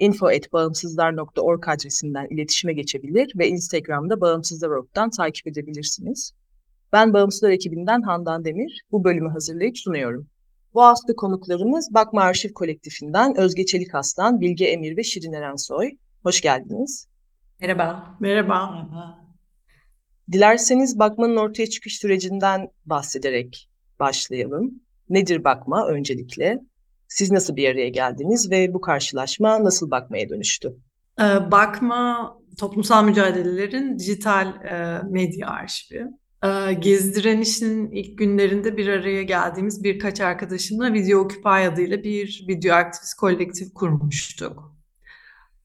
info.bağımsızlar.org adresinden iletişime geçebilir ve Instagram'da Bağımsızlar.org'dan takip edebilirsiniz. Ben Bağımsızlar ekibinden Handan Demir, bu bölümü hazırlayıp sunuyorum. Bu hafta konuklarımız Bakma Arşiv Kolektifinden Özge Çelik Aslan, Bilge Emir ve Şirin Erensoy. Hoş geldiniz. Merhaba. Merhaba. Dilerseniz Bakma'nın ortaya çıkış sürecinden bahsederek başlayalım. Nedir Bakma öncelikle? Siz nasıl bir araya geldiniz ve bu karşılaşma nasıl bakmaya dönüştü? Ee, Bakma toplumsal mücadelelerin dijital e, medya arşivi. Ee, Gezi direnişinin ilk günlerinde bir araya geldiğimiz birkaç arkadaşımla Video Occupy adıyla bir video aktivist kolektif kurmuştuk.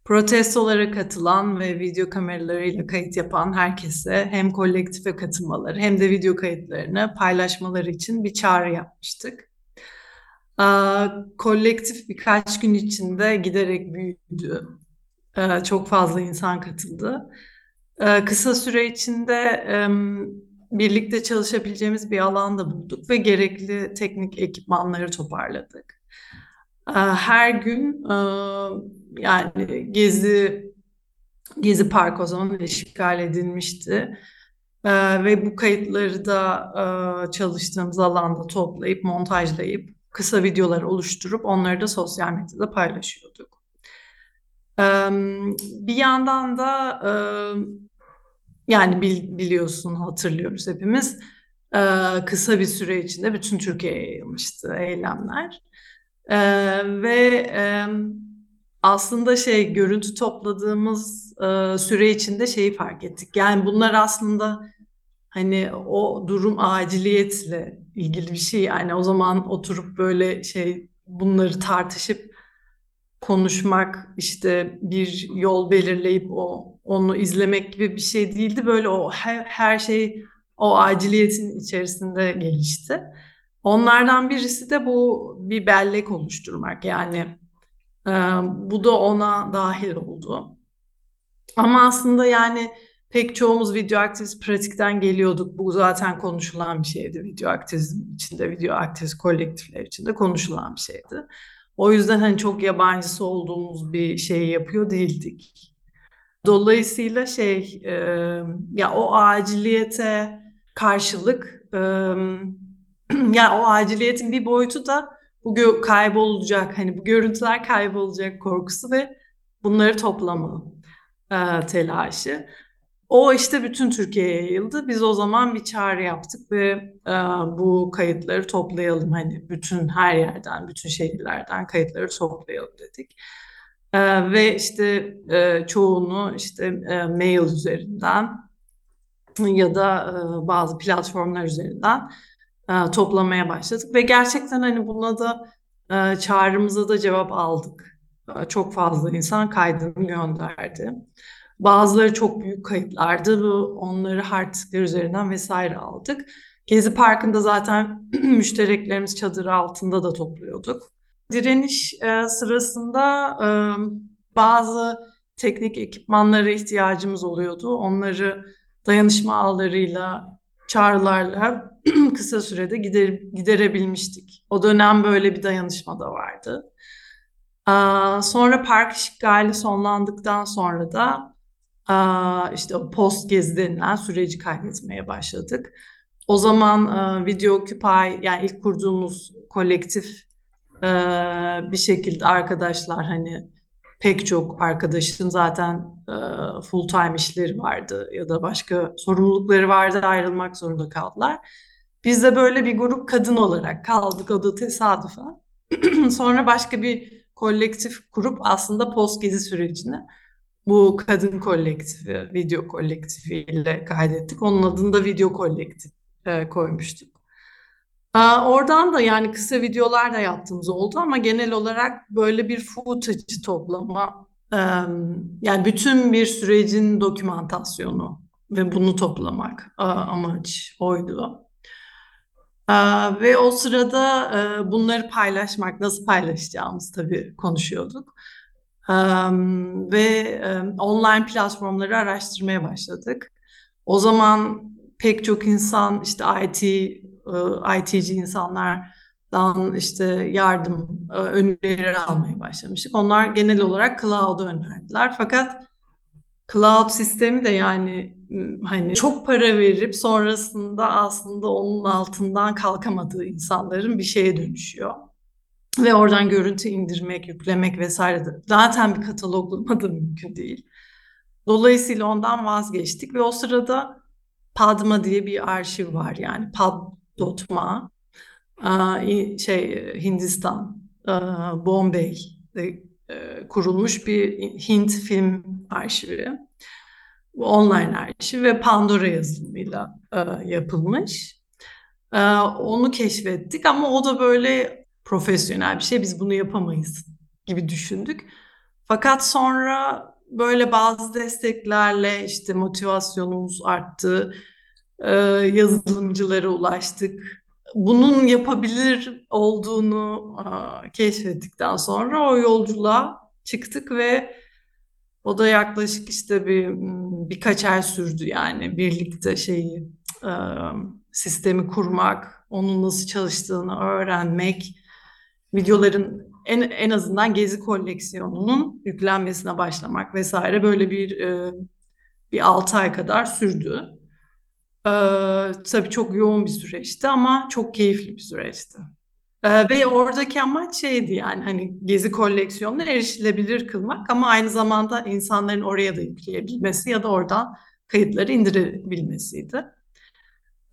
Protestolara katılan ve video kameralarıyla kayıt yapan herkese hem kolektife katılmaları hem de video kayıtlarını paylaşmaları için bir çağrı yapmıştık. Kolektif birkaç gün içinde giderek büyüdü. Çok fazla insan katıldı. Kısa süre içinde birlikte çalışabileceğimiz bir alan da bulduk ve gerekli teknik ekipmanları toparladık. Her gün yani Gezi Gezi Park o zaman işgal edilmişti. ve bu kayıtları da çalıştığımız alanda toplayıp montajlayıp kısa videolar oluşturup onları da sosyal medyada paylaşıyorduk. Bir yandan da yani biliyorsun hatırlıyoruz hepimiz kısa bir süre içinde bütün Türkiye'ye yayılmıştı eylemler. Ve aslında şey görüntü topladığımız süre içinde şeyi fark ettik. Yani bunlar aslında hani o durum aciliyetle ilgili bir şey yani o zaman oturup böyle şey bunları tartışıp konuşmak işte bir yol belirleyip o onu izlemek gibi bir şey değildi böyle o her, her şey o aciliyetin içerisinde gelişti. Onlardan birisi de bu bir bellek oluşturmak yani e, bu da ona dahil oldu. Ama aslında yani pek çoğumuz video aktivist pratikten geliyorduk. Bu zaten konuşulan bir şeydi. Video aktivizm içinde, video aktivist kolektifler içinde konuşulan bir şeydi. O yüzden hani çok yabancısı olduğumuz bir şey yapıyor değildik. Dolayısıyla şey e, ya o aciliyete karşılık e, ya o aciliyetin bir boyutu da bu kaybolacak hani bu görüntüler kaybolacak korkusu ve bunları toplama e, telaşı. O işte bütün Türkiye'ye yayıldı. Biz o zaman bir çağrı yaptık ve e, bu kayıtları toplayalım. Hani bütün her yerden, bütün şehirlerden kayıtları toplayalım dedik. E, ve işte e, çoğunu işte e, mail üzerinden ya da e, bazı platformlar üzerinden e, toplamaya başladık. Ve gerçekten hani buna da e, çağrımıza da cevap aldık. E, çok fazla insan kaydını gönderdi. Bazıları çok büyük kayıtlardı. Bu onları hard üzerinden vesaire aldık. Gezi Parkı'nda zaten müştereklerimiz çadırı altında da topluyorduk. Direniş e, sırasında e, bazı teknik ekipmanlara ihtiyacımız oluyordu. Onları dayanışma ağlarıyla, çağrılarla kısa sürede gider, giderebilmiştik. O dönem böyle bir dayanışma da vardı. Sonra park işgali sonlandıktan sonra da işte post gezi süreci kaydetmeye başladık. O zaman Video Occupy yani ilk kurduğumuz kolektif bir şekilde arkadaşlar hani pek çok arkadaşın zaten full time işleri vardı ya da başka sorumlulukları vardı ayrılmak zorunda kaldılar. Biz de böyle bir grup kadın olarak kaldık o da tesadüfen. Sonra başka bir kolektif kurup aslında post gezi sürecini bu kadın kolektifi, video kolektifi ile kaydettik. Onun adını da video kolektif e, koymuştuk. E, oradan da yani kısa videolar da yaptığımız oldu ama genel olarak böyle bir footage toplama Ee, yani bütün bir sürecin dokümantasyonu ve bunu toplamak e, amaç oydu. Ee, ve o sırada e, bunları paylaşmak, nasıl paylaşacağımız tabii konuşuyorduk. Ee, ve e, online platformları araştırmaya başladık. O zaman pek çok insan işte IT, e, IT'ci insanlardan işte yardım önerileri almaya başlamıştık. Onlar genel olarak cloud'u önerdiler. Fakat cloud sistemi de yani hani çok para verip sonrasında aslında onun altından kalkamadığı insanların bir şeye dönüşüyor. Ve oradan görüntü indirmek, yüklemek vesaire de zaten bir kataloglama da mümkün değil. Dolayısıyla ondan vazgeçtik ve o sırada Padma diye bir arşiv var yani Pad.ma şey Hindistan Bombay'de kurulmuş bir Hint film arşivi. Online arşiv ve Pandora yazılımıyla yapılmış. Onu keşfettik ama o da böyle profesyonel bir şey. Biz bunu yapamayız gibi düşündük. Fakat sonra böyle bazı desteklerle işte motivasyonumuz arttı. Ee, yazılımcılara ulaştık. Bunun yapabilir olduğunu keşfettikten sonra o yolculuğa çıktık ve o da yaklaşık işte bir birkaç ay sürdü yani birlikte şeyi e, sistemi kurmak, onun nasıl çalıştığını öğrenmek, videoların en, en azından gezi koleksiyonunun yüklenmesine başlamak vesaire böyle bir e, bir 6 ay kadar sürdü. Ee, tabii çok yoğun bir süreçti ama çok keyifli bir süreçti. Ee, ve oradaki amaç şeydi yani hani gezi koleksiyonunu erişilebilir kılmak ama aynı zamanda insanların oraya da yükleyebilmesi ya da oradan kayıtları indirebilmesiydi.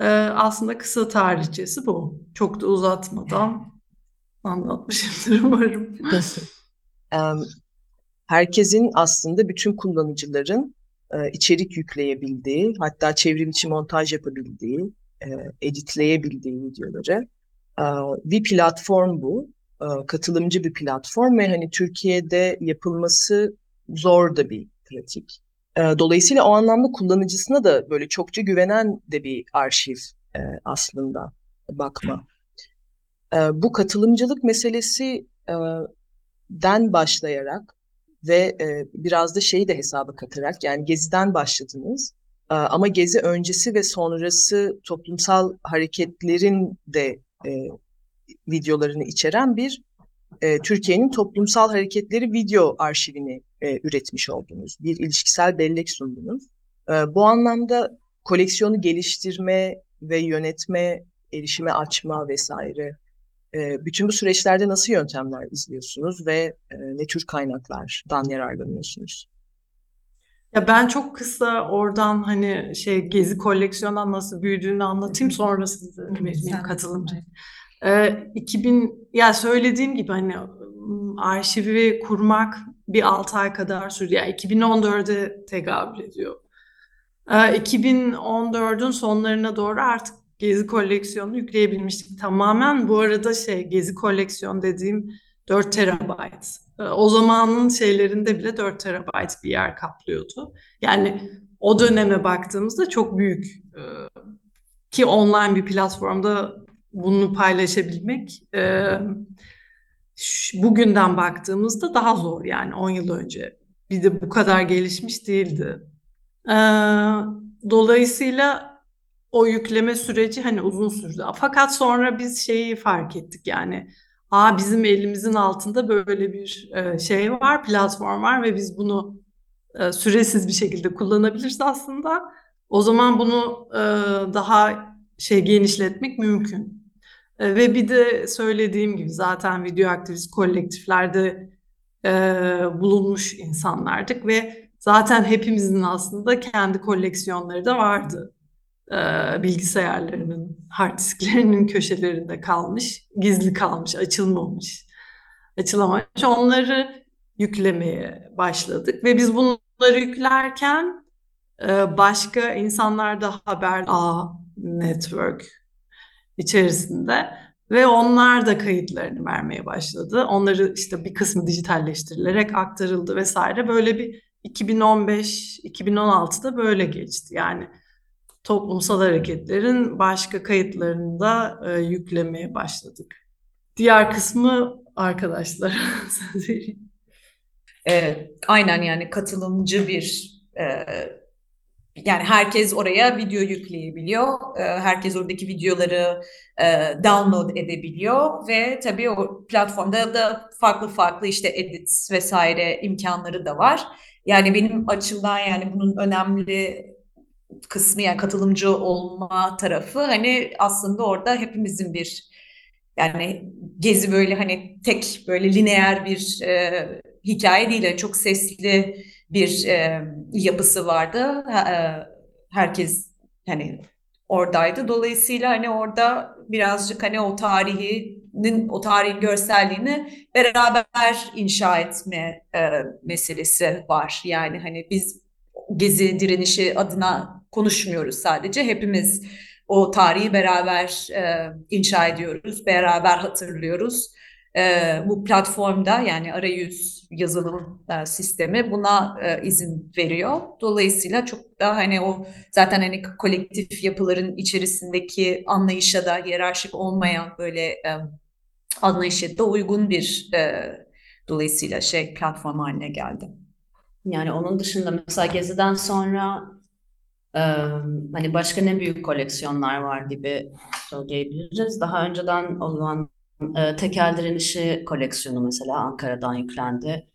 Ee, aslında kısa tarihçesi bu. Çok da uzatmadan anlatmışımdır umarım. Herkesin aslında bütün kullanıcıların e, içerik yükleyebildiği, hatta çevrim içi montaj yapabildiği, e, editleyebildiği videoları e, bir platform bu. Katılımcı bir platform ve hani Türkiye'de yapılması zor da bir pratik. Dolayısıyla o anlamda kullanıcısına da böyle çokça güvenen de bir arşiv aslında bakma. Bu katılımcılık meselesi den başlayarak ve e, biraz da şeyi de hesaba katarak yani Gezi'den başladınız e, ama Gezi öncesi ve sonrası toplumsal hareketlerin de e, videolarını içeren bir e, Türkiye'nin toplumsal hareketleri video arşivini e, üretmiş oldunuz. Bir ilişkisel bellek sundunuz. E, bu anlamda koleksiyonu geliştirme ve yönetme, erişime açma vesaire bütün bu süreçlerde nasıl yöntemler izliyorsunuz ve ne tür kaynaklardan yararlanıyorsunuz? Ya ben çok kısa oradan hani şey gezi koleksiyondan nasıl büyüdüğünü anlatayım sonra size vereyim katılımcı. Ee, 2000 ya söylediğim gibi hani arşivi kurmak bir 6 ay kadar sürdü. Yani 2014'e tekabül ediyor. Ee, 2014'ün sonlarına doğru artık Gezi koleksiyonunu yükleyebilmiştik tamamen. Bu arada şey Gezi koleksiyon dediğim 4 terabayt. Ee, o zamanın şeylerinde bile 4 terabayt bir yer kaplıyordu. Yani o döneme baktığımızda çok büyük ee, ki online bir platformda bunu paylaşabilmek ee, bugünden baktığımızda daha zor yani 10 yıl önce. Bir de bu kadar gelişmiş değildi. Dolayısıyla o yükleme süreci hani uzun sürdü. Fakat sonra biz şeyi fark ettik yani. Aa bizim elimizin altında böyle bir e, şey var, platform var ve biz bunu e, süresiz bir şekilde kullanabiliriz aslında. O zaman bunu e, daha şey genişletmek mümkün. Ve bir de söylediğim gibi zaten video aktivist kolektiflerde bulunmuş insanlardık ve zaten hepimizin aslında kendi koleksiyonları da vardı bilgisayarlarının, hard disklerinin köşelerinde kalmış, gizli kalmış, açılmamış, açılamamış. Onları yüklemeye başladık ve biz bunları yüklerken e, başka insanlar da haber A network içerisinde Ve onlar da kayıtlarını vermeye başladı. Onları işte bir kısmı dijitalleştirilerek aktarıldı vesaire. Böyle bir 2015-2016'da böyle geçti. Yani toplumsal hareketlerin başka kayıtlarını da e, yüklemeye başladık. Diğer kısmı arkadaşlar. E, aynen yani katılımcı bir e, yani herkes oraya video yükleyebiliyor. E, herkes oradaki videoları e, download edebiliyor ve tabii o platformda da farklı farklı işte edit vesaire imkanları da var. Yani benim açımdan yani bunun önemli kısmı yani katılımcı olma tarafı hani aslında orada hepimizin bir yani gezi böyle hani tek böyle lineer bir e, hikaye değil. Yani çok sesli bir e, yapısı vardı. E, herkes hani oradaydı. Dolayısıyla hani orada birazcık hani o tarihinin, o tarihin görselliğini beraber inşa etme e, meselesi var. Yani hani biz gezi direnişi adına konuşmuyoruz sadece. Hepimiz o tarihi beraber e, inşa ediyoruz, beraber hatırlıyoruz. E, bu platformda yani arayüz yazılım e, sistemi buna e, izin veriyor. Dolayısıyla çok da hani o zaten hani kolektif yapıların içerisindeki anlayışa da hiyerarşik olmayan böyle e, anlayışa da uygun bir e, dolayısıyla şey platform haline geldi. Yani onun dışında mesela Gezi'den sonra e, hani başka ne büyük koleksiyonlar var gibi söyleyebiliriz. Daha önceden olan e, tekel direnişi koleksiyonu mesela Ankara'dan yüklendi.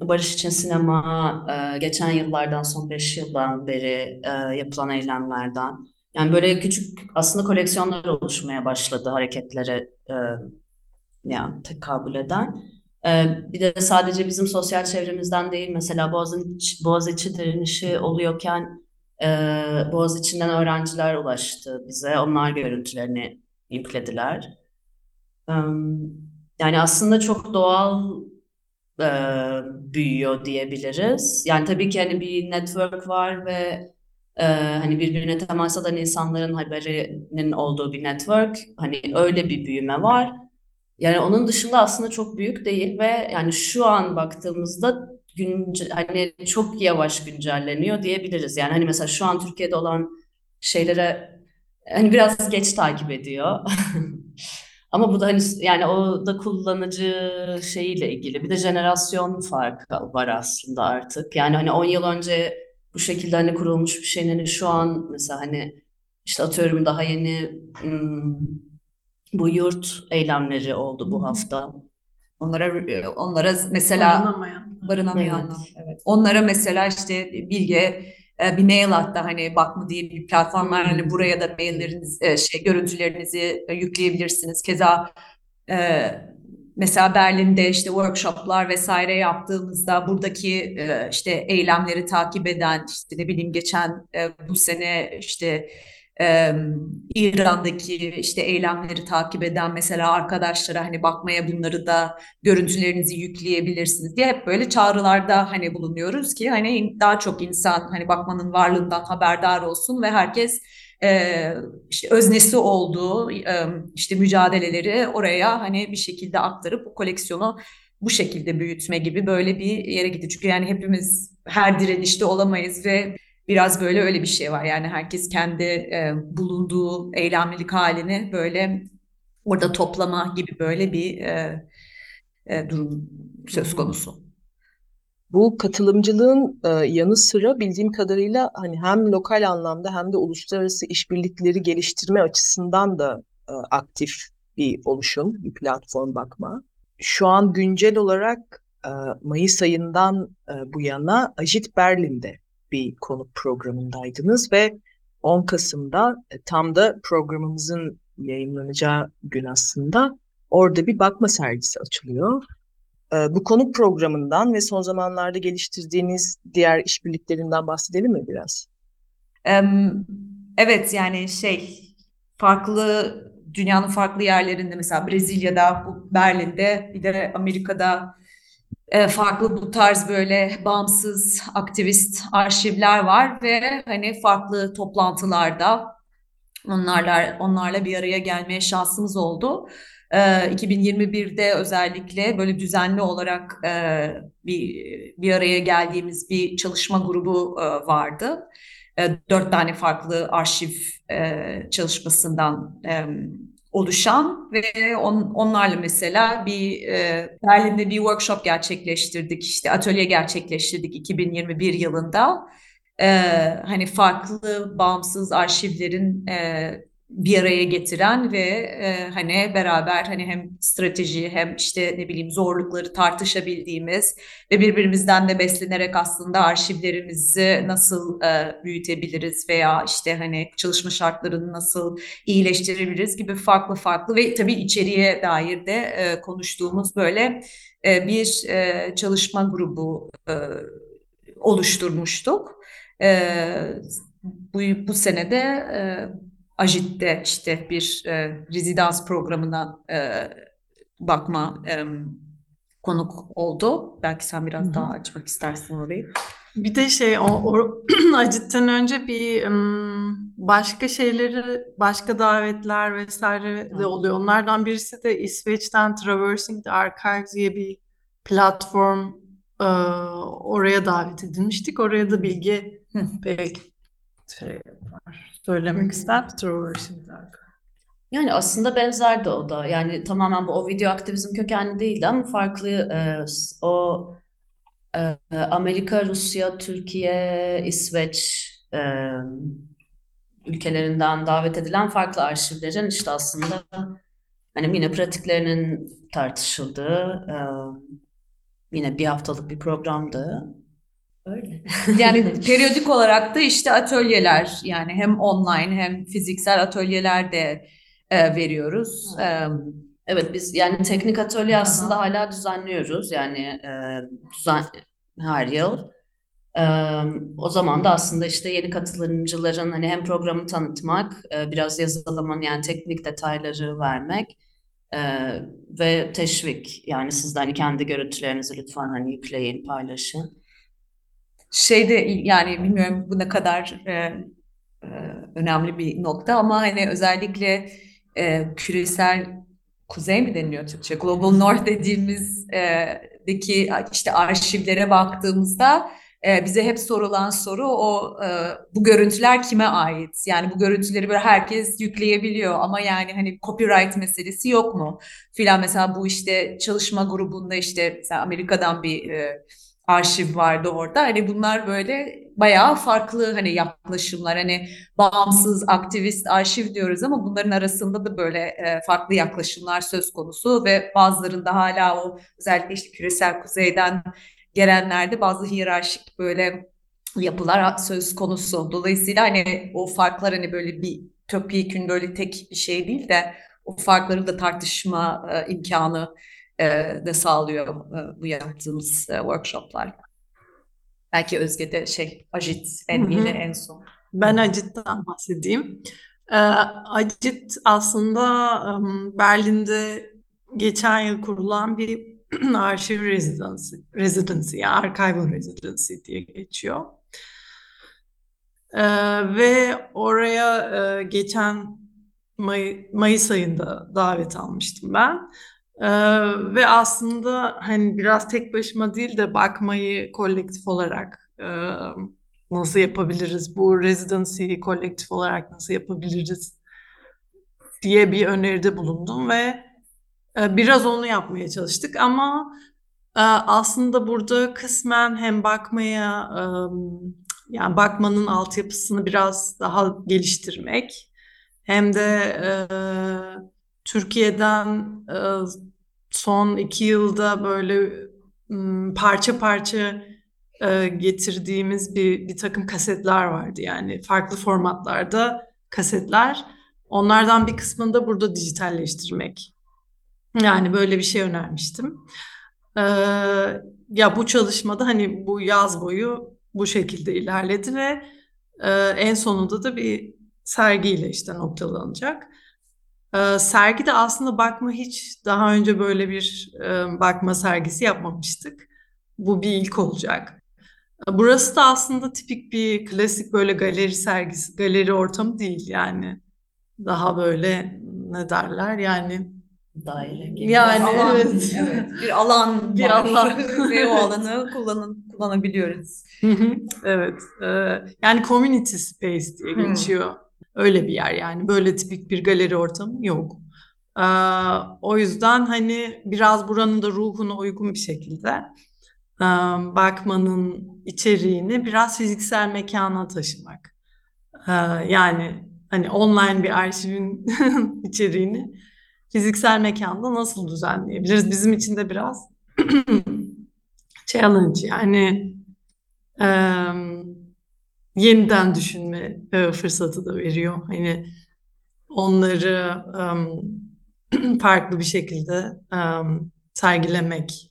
Barış için sinema geçen yıllardan son 5 yıldan beri yapılan eylemlerden. Yani böyle küçük aslında koleksiyonlar oluşmaya başladı hareketlere e, yani tekabül eden. Ee, bir de sadece bizim sosyal çevremizden değil mesela Boğaziçi, Boğaziçi direnişi oluyorken e, Boğaziçi'nden öğrenciler ulaştı bize. Onlar görüntülerini yüklediler. Yani aslında çok doğal e, büyüyor diyebiliriz. Yani tabii ki hani bir network var ve e, hani birbirine temas eden insanların haberinin olduğu bir network. Hani öyle bir büyüme var. Yani onun dışında aslında çok büyük değil ve yani şu an baktığımızda günce, hani çok yavaş güncelleniyor diyebiliriz. Yani hani mesela şu an Türkiye'de olan şeylere hani biraz geç takip ediyor. Ama bu da hani yani o da kullanıcı şeyiyle ilgili. Bir de jenerasyon farkı var aslında artık. Yani hani 10 yıl önce bu şekilde hani kurulmuş bir şeyin hani şu an mesela hani işte atıyorum daha yeni hmm, bu yurt eylemleri oldu bu hafta. Onlara onlara mesela Barınamayan. barınamayanlar. Evet. Onlara mesela işte Bilge e, bir mail attı hani Bakma diye bir platform var hani buraya da mailleriniz e, şey görüntülerinizi e, yükleyebilirsiniz. Keza mesela Berlin'de işte workshoplar vesaire yaptığımızda buradaki işte eylemleri takip eden işte ne bileyim geçen bu sene işte ee, İran'daki işte eylemleri takip eden mesela arkadaşlara hani bakmaya bunları da görüntülerinizi yükleyebilirsiniz diye hep böyle çağrılarda hani bulunuyoruz ki hani daha çok insan hani bakmanın varlığından haberdar olsun ve herkes e, işte öznesi olduğu e, işte mücadeleleri oraya hani bir şekilde aktarıp bu koleksiyonu bu şekilde büyütme gibi böyle bir yere gitti. Çünkü yani hepimiz her direnişte olamayız ve biraz böyle öyle bir şey var. Yani herkes kendi e, bulunduğu eylemlilik halini böyle orada toplama gibi böyle bir e, e, durum söz konusu. Bu katılımcılığın e, yanı sıra bildiğim kadarıyla hani hem lokal anlamda hem de uluslararası işbirlikleri geliştirme açısından da e, aktif bir oluşum, bir platform bakma. Şu an güncel olarak e, Mayıs ayından e, bu yana Ajit Berlin'de bir konuk programındaydınız ve 10 Kasım'da e, tam da programımızın yayınlanacağı gün aslında orada bir bakma sergisi açılıyor. E, bu konuk programından ve son zamanlarda geliştirdiğiniz diğer işbirliklerinden bahsedelim mi biraz? Evet yani şey farklı dünyanın farklı yerlerinde mesela Brezilya'da, Berlin'de bir de Amerika'da farklı bu tarz böyle bağımsız aktivist arşivler var ve hani farklı toplantılarda Onlarla onlarla bir araya gelmeye şansımız oldu. Ee, 2021'de özellikle böyle düzenli olarak e, bir bir araya geldiğimiz bir çalışma grubu e, vardı. E, dört tane farklı arşiv e, çalışmasından e, oluşan ve on, onlarla mesela bir e, Berlin'de bir workshop gerçekleştirdik, işte atölye gerçekleştirdik 2021 yılında. E, hani farklı bağımsız arşivlerin e, bir araya getiren ve e, hani beraber hani hem strateji hem işte ne bileyim zorlukları tartışabildiğimiz ve birbirimizden de beslenerek aslında arşivlerimizi nasıl e, büyütebiliriz veya işte hani çalışma şartlarını nasıl iyileştirebiliriz gibi farklı farklı ve tabii içeriye dair de e, konuştuğumuz böyle e, bir e, çalışma grubu e, oluşturmuştuk. E, bu, bu senede e, Ajit'te işte bir e, rezidans programına e, bakma e, konuk oldu. Belki sen biraz Hı hı. daha açmak istersin orayı. Bir de şey o, o Acit'ten önce bir başka şeyleri başka davetler vesaire de oluyor. Onlardan birisi de İsveç'ten Traversing the Archives diye bir platform e, oraya davet edilmiştik. Oraya da Bilge Hı. belki şey yapar, söylemek ister Archives. Yani aslında benzerdi o da. Yani tamamen bu o video aktivizm kökenli değildi ama farklı e, o e, Amerika, Rusya, Türkiye, İsveç e, ülkelerinden davet edilen farklı arşivlerin işte aslında hani yine pratiklerinin tartışıldığı e, yine bir haftalık bir programdı. Yani periyodik olarak da işte atölyeler yani hem online hem fiziksel atölyeler de e, veriyoruz. Evet biz yani teknik atölye aslında hala düzenliyoruz yani e, düzen her yıl. E, o zaman da aslında işte yeni katılımcıların hani hem programı tanıtmak, e, biraz yazılımın yani teknik detayları vermek e, ve teşvik yani siz de hani kendi görüntülerinizi lütfen hani yükleyin, paylaşın. Şeyde yani bilmiyorum bu ne kadar e, e, önemli bir nokta ama hani özellikle e, küresel kuzey mi deniliyor Türkçe? Global North dediğimiz e, işte arşivlere baktığımızda e, bize hep sorulan soru o e, bu görüntüler kime ait? Yani bu görüntüleri böyle herkes yükleyebiliyor ama yani hani copyright meselesi yok mu? Filan mesela bu işte çalışma grubunda işte mesela Amerika'dan bir e, arşiv vardı orada. Hani bunlar böyle bayağı farklı hani yaklaşımlar. Hani bağımsız, aktivist arşiv diyoruz ama bunların arasında da böyle e, farklı yaklaşımlar söz konusu ve bazılarında hala o özellikle işte küresel kuzeyden gelenlerde bazı hiyerarşik böyle yapılar söz konusu. Dolayısıyla hani o farklar hani böyle bir topyekün böyle tek bir şey değil de o farkları da tartışma e, imkanı e, de sağlıyor e, bu yaptığımız e, workshoplar. Belki Özge de şey Ajit en yine en son. Ben Acit'ten bahsedeyim. Ee, Acit aslında Berlin'de geçen yıl kurulan bir arşiv residency, residency yani archival residency diye geçiyor. Ee, ve oraya e, geçen May, Mayıs ayında davet almıştım ben. Ee, ve aslında hani biraz tek başıma değil de bakmayı kolektif olarak e, nasıl yapabiliriz, bu residency'yi kolektif olarak nasıl yapabiliriz diye bir öneride bulundum ve e, biraz onu yapmaya çalıştık. Ama e, aslında burada kısmen hem bakmaya e, yani bakmanın altyapısını biraz daha geliştirmek hem de e, Türkiye'den e, son iki yılda böyle parça parça e, getirdiğimiz bir, bir takım kasetler vardı. Yani farklı formatlarda kasetler. Onlardan bir kısmını da burada dijitalleştirmek. Yani böyle bir şey önermiştim. Ee, ya bu çalışmada hani bu yaz boyu bu şekilde ilerledi ve e, en sonunda da bir sergiyle işte noktalanacak. Ee, sergi de aslında bakma hiç daha önce böyle bir e, bakma sergisi yapmamıştık. Bu bir ilk olacak. Burası da aslında tipik bir klasik böyle galeri sergisi, galeri ortamı değil yani. daha böyle ne derler yani Daire gibi. yani Alan, evet. evet, bir alan Bir var alan. ve o alanı kullanın, kullanabiliyoruz. Evet. e, yani community space diye Hmm. Öyle bir yer yani. Böyle tipik bir galeri ortamı yok. E, o yüzden hani biraz buranın da ruhuna uygun bir şekilde e, bakmanın içeriğini biraz fiziksel mekana taşımak. E, yani hani online bir arşivin içeriğini fiziksel mekanda nasıl düzenleyebiliriz? Bizim için de biraz challenge yani em, yeniden düşünme e, fırsatı da veriyor. Hani onları farklı bir şekilde em, sergilemek.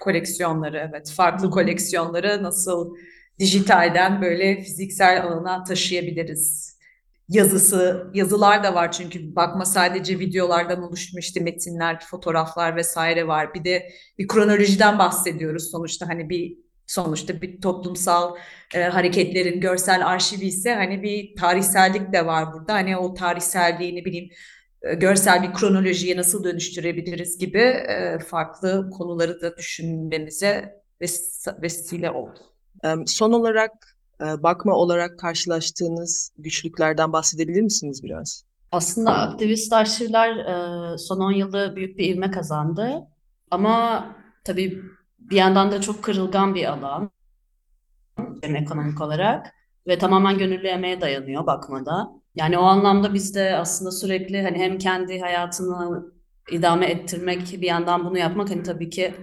Koleksiyonları evet, farklı koleksiyonları nasıl dijitalden böyle fiziksel alana taşıyabiliriz? Yazısı, yazılar da var çünkü bakma sadece videolardan oluşmuş işte metinler, fotoğraflar vesaire var. Bir de bir kronolojiden bahsediyoruz sonuçta hani bir sonuçta bir toplumsal e, hareketlerin görsel arşivi ise hani bir tarihsellik de var burada. Hani o tarihselliği ne bileyim e, görsel bir kronolojiye nasıl dönüştürebiliriz gibi e, farklı konuları da düşünmemize ves- vesile oldu. Son olarak e, bakma olarak karşılaştığınız güçlüklerden bahsedebilir misiniz biraz? Aslında aktivist arşivler e, son 10 yılda büyük bir ivme kazandı. Ama tabii bir yandan da çok kırılgan bir alan hem ekonomik olarak ve tamamen gönüllü emeğe dayanıyor bakmada. Yani o anlamda biz de aslında sürekli hani hem kendi hayatını idame ettirmek bir yandan bunu yapmak hani tabii ki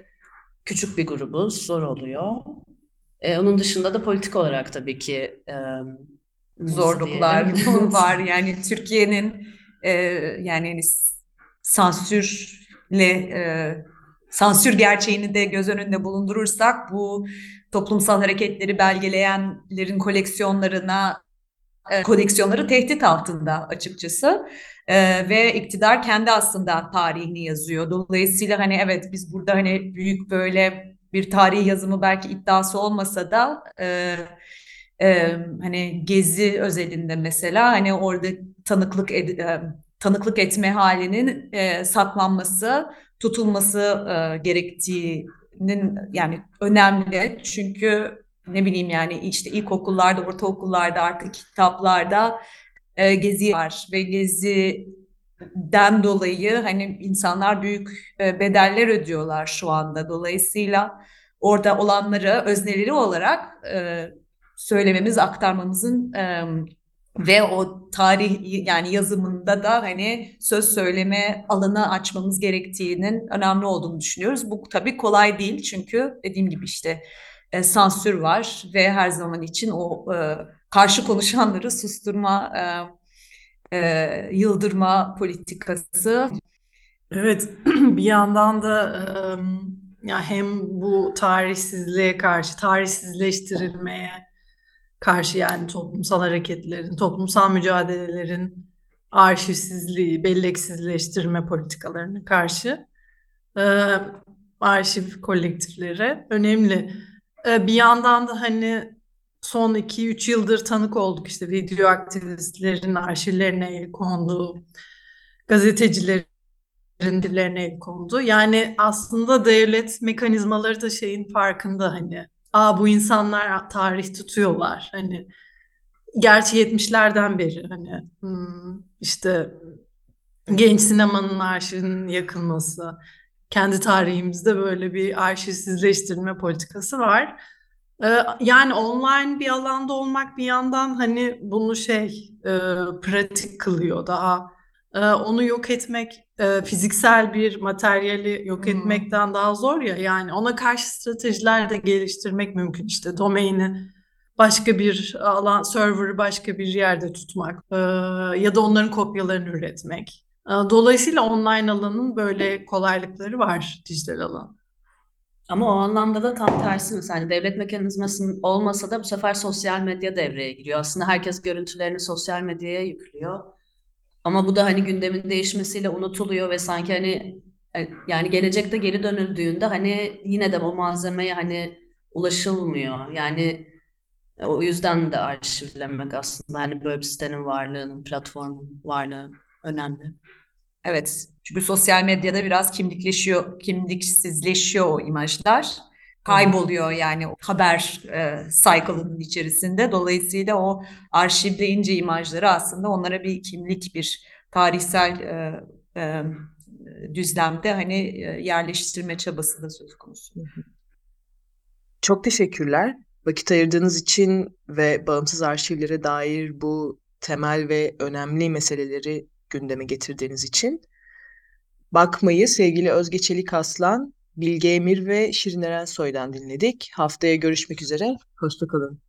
küçük bir grubuz, zor oluyor. E, onun dışında da politik olarak tabii ki e, Zorluklar var yani Türkiye'nin e, yani hani sansürle e, sansür gerçeğini de göz önünde bulundurursak bu toplumsal hareketleri belgeleyenlerin koleksiyonlarına e, koleksiyonları tehdit altında açıkçası. E, ve iktidar kendi aslında tarihini yazıyor. Dolayısıyla hani evet biz burada hani büyük böyle bir tarih yazımı belki iddiası olmasa da e, e, hani Gezi özelinde mesela hani orada tanıklık ed- e, tanıklık etme halinin e, saklanması, tutulması e, gerektiğinin yani önemli. Çünkü ne bileyim yani işte ilkokullarda, ortaokullarda artık kitaplarda e, Gezi var ve Gezi'den dolayı hani insanlar büyük e, bedeller ödüyorlar şu anda. Dolayısıyla orada olanları özneleri olarak e, söylememiz, aktarmamızın e, ve o tarih yani yazımında da hani söz söyleme alanı açmamız gerektiğinin önemli olduğunu düşünüyoruz. Bu tabii kolay değil çünkü dediğim gibi işte e, sansür var ve her zaman için o e, karşı konuşanları susturma, e, e, yıldırma politikası. Evet, bir yandan da em, ya hem bu tarihsizliğe karşı, tarihsizleştirilmeye karşı yani toplumsal hareketlerin, toplumsal mücadelelerin arşivsizliği, belleksizleştirme politikalarına karşı e, arşiv kolektifleri önemli. E, bir yandan da hani son 2-3 yıldır tanık olduk işte video aktivistlerin arşivlerine el konduğu, gazetecilerin dillerine el kondu. Yani aslında devlet mekanizmaları da şeyin farkında hani. Aa bu insanlar tarih tutuyorlar. Hani gerçi 70'lerden beri hani hmm, işte genç sinemanın arşivinin yakılması, kendi tarihimizde böyle bir arşivsizleştirme politikası var. Ee, yani online bir alanda olmak bir yandan hani bunu şey e, pratik kılıyor daha onu yok etmek e, fiziksel bir materyali yok Hı. etmekten daha zor ya yani ona karşı stratejiler de geliştirmek mümkün işte domaini başka bir alan server'ı başka bir yerde tutmak e, ya da onların kopyalarını üretmek. E, dolayısıyla online alanın böyle kolaylıkları var dijital alan. Ama o anlamda da tam tersi mesela hani devlet mekanizmasının olmasa da bu sefer sosyal medya devreye giriyor. Aslında herkes görüntülerini sosyal medyaya yüklüyor. Ama bu da hani gündemin değişmesiyle unutuluyor ve sanki hani e, yani gelecekte geri dönüldüğünde hani yine de o malzemeye hani ulaşılmıyor. Yani O yüzden de arşivlemek aslında hani böyle bir sitenin varlığının, platformun varlığı önemli. Evet, çünkü sosyal medyada biraz kimlikleşiyor, kimliksizleşiyor o imajlar. Kayboluyor yani o haber e, cycle'ının içerisinde. Dolayısıyla o arşivleyince imajları aslında onlara bir kimlik, bir tarihsel e, e, düzlemde hani e, yerleştirme çabası da söz konusu. Çok teşekkürler. Vakit ayırdığınız için ve bağımsız arşivlere dair bu temel ve önemli meseleleri gündeme getirdiğiniz için. Bakmayı sevgili Özge Çelik Aslan, Bilge Emir ve Şirin Erensoy'dan dinledik. Haftaya görüşmek üzere. Hoşçakalın.